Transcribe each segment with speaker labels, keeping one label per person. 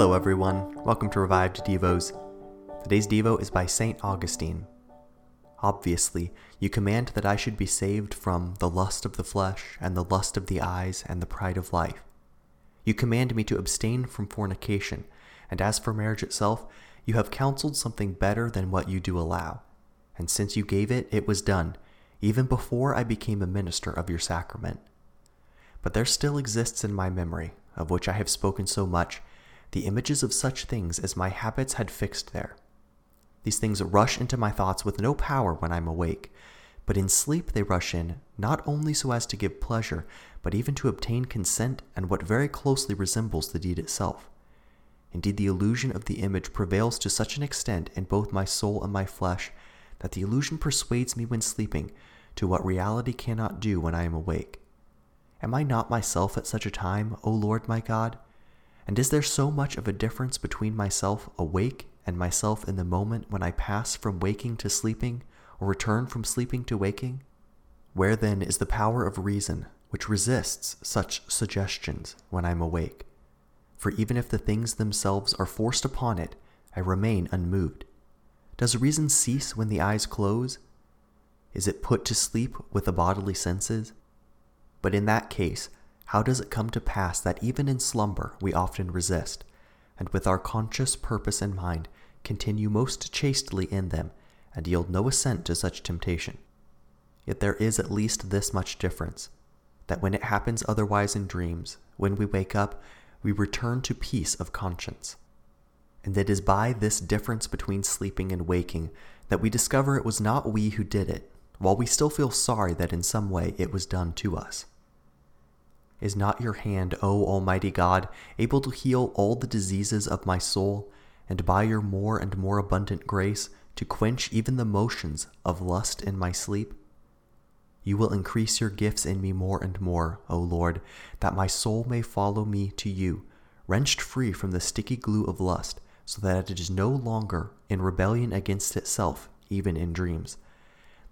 Speaker 1: Hello, everyone. Welcome to Revived Devos. Today's Devo is by St. Augustine. Obviously, you command that I should be saved from the lust of the flesh, and the lust of the eyes, and the pride of life. You command me to abstain from fornication, and as for marriage itself, you have counseled something better than what you do allow. And since you gave it, it was done, even before I became a minister of your sacrament. But there still exists in my memory, of which I have spoken so much, the images of such things as my habits had fixed there. These things rush into my thoughts with no power when I'm awake, but in sleep they rush in, not only so as to give pleasure, but even to obtain consent and what very closely resembles the deed itself. Indeed, the illusion of the image prevails to such an extent in both my soul and my flesh that the illusion persuades me when sleeping to what reality cannot do when I am awake. Am I not myself at such a time, O Lord my God? And is there so much of a difference between myself awake and myself in the moment when I pass from waking to sleeping, or return from sleeping to waking? Where then is the power of reason which resists such suggestions when I am awake? For even if the things themselves are forced upon it, I remain unmoved. Does reason cease when the eyes close? Is it put to sleep with the bodily senses? But in that case, how does it come to pass that even in slumber we often resist, and with our conscious purpose in mind continue most chastely in them, and yield no assent to such temptation? Yet there is at least this much difference, that when it happens otherwise in dreams, when we wake up, we return to peace of conscience. And it is by this difference between sleeping and waking that we discover it was not we who did it, while we still feel sorry that in some way it was done to us. Is not your hand, O Almighty God, able to heal all the diseases of my soul, and by your more and more abundant grace to quench even the motions of lust in my sleep? You will increase your gifts in me more and more, O Lord, that my soul may follow me to you, wrenched free from the sticky glue of lust, so that it is no longer in rebellion against itself, even in dreams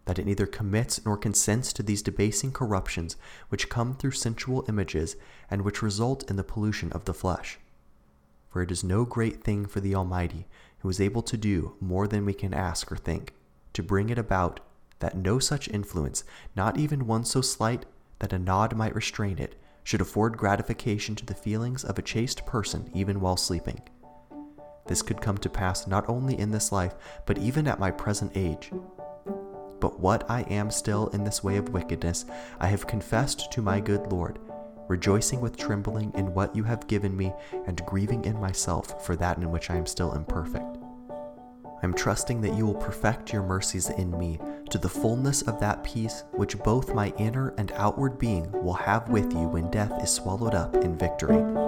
Speaker 1: that it neither commits nor consents to these debasing corruptions which come through sensual images and which result in the pollution of the flesh. For it is no great thing for the Almighty, who is able to do more than we can ask or think, to bring it about that no such influence, not even one so slight that a nod might restrain it, should afford gratification to the feelings of a chaste person even while sleeping. This could come to pass not only in this life, but even at my present age but what I am still in this way of wickedness, I have confessed to my good Lord, rejoicing with trembling in what you have given me, and grieving in myself for that in which I am still imperfect. I am trusting that you will perfect your mercies in me to the fullness of that peace which both my inner and outward being will have with you when death is swallowed up in victory.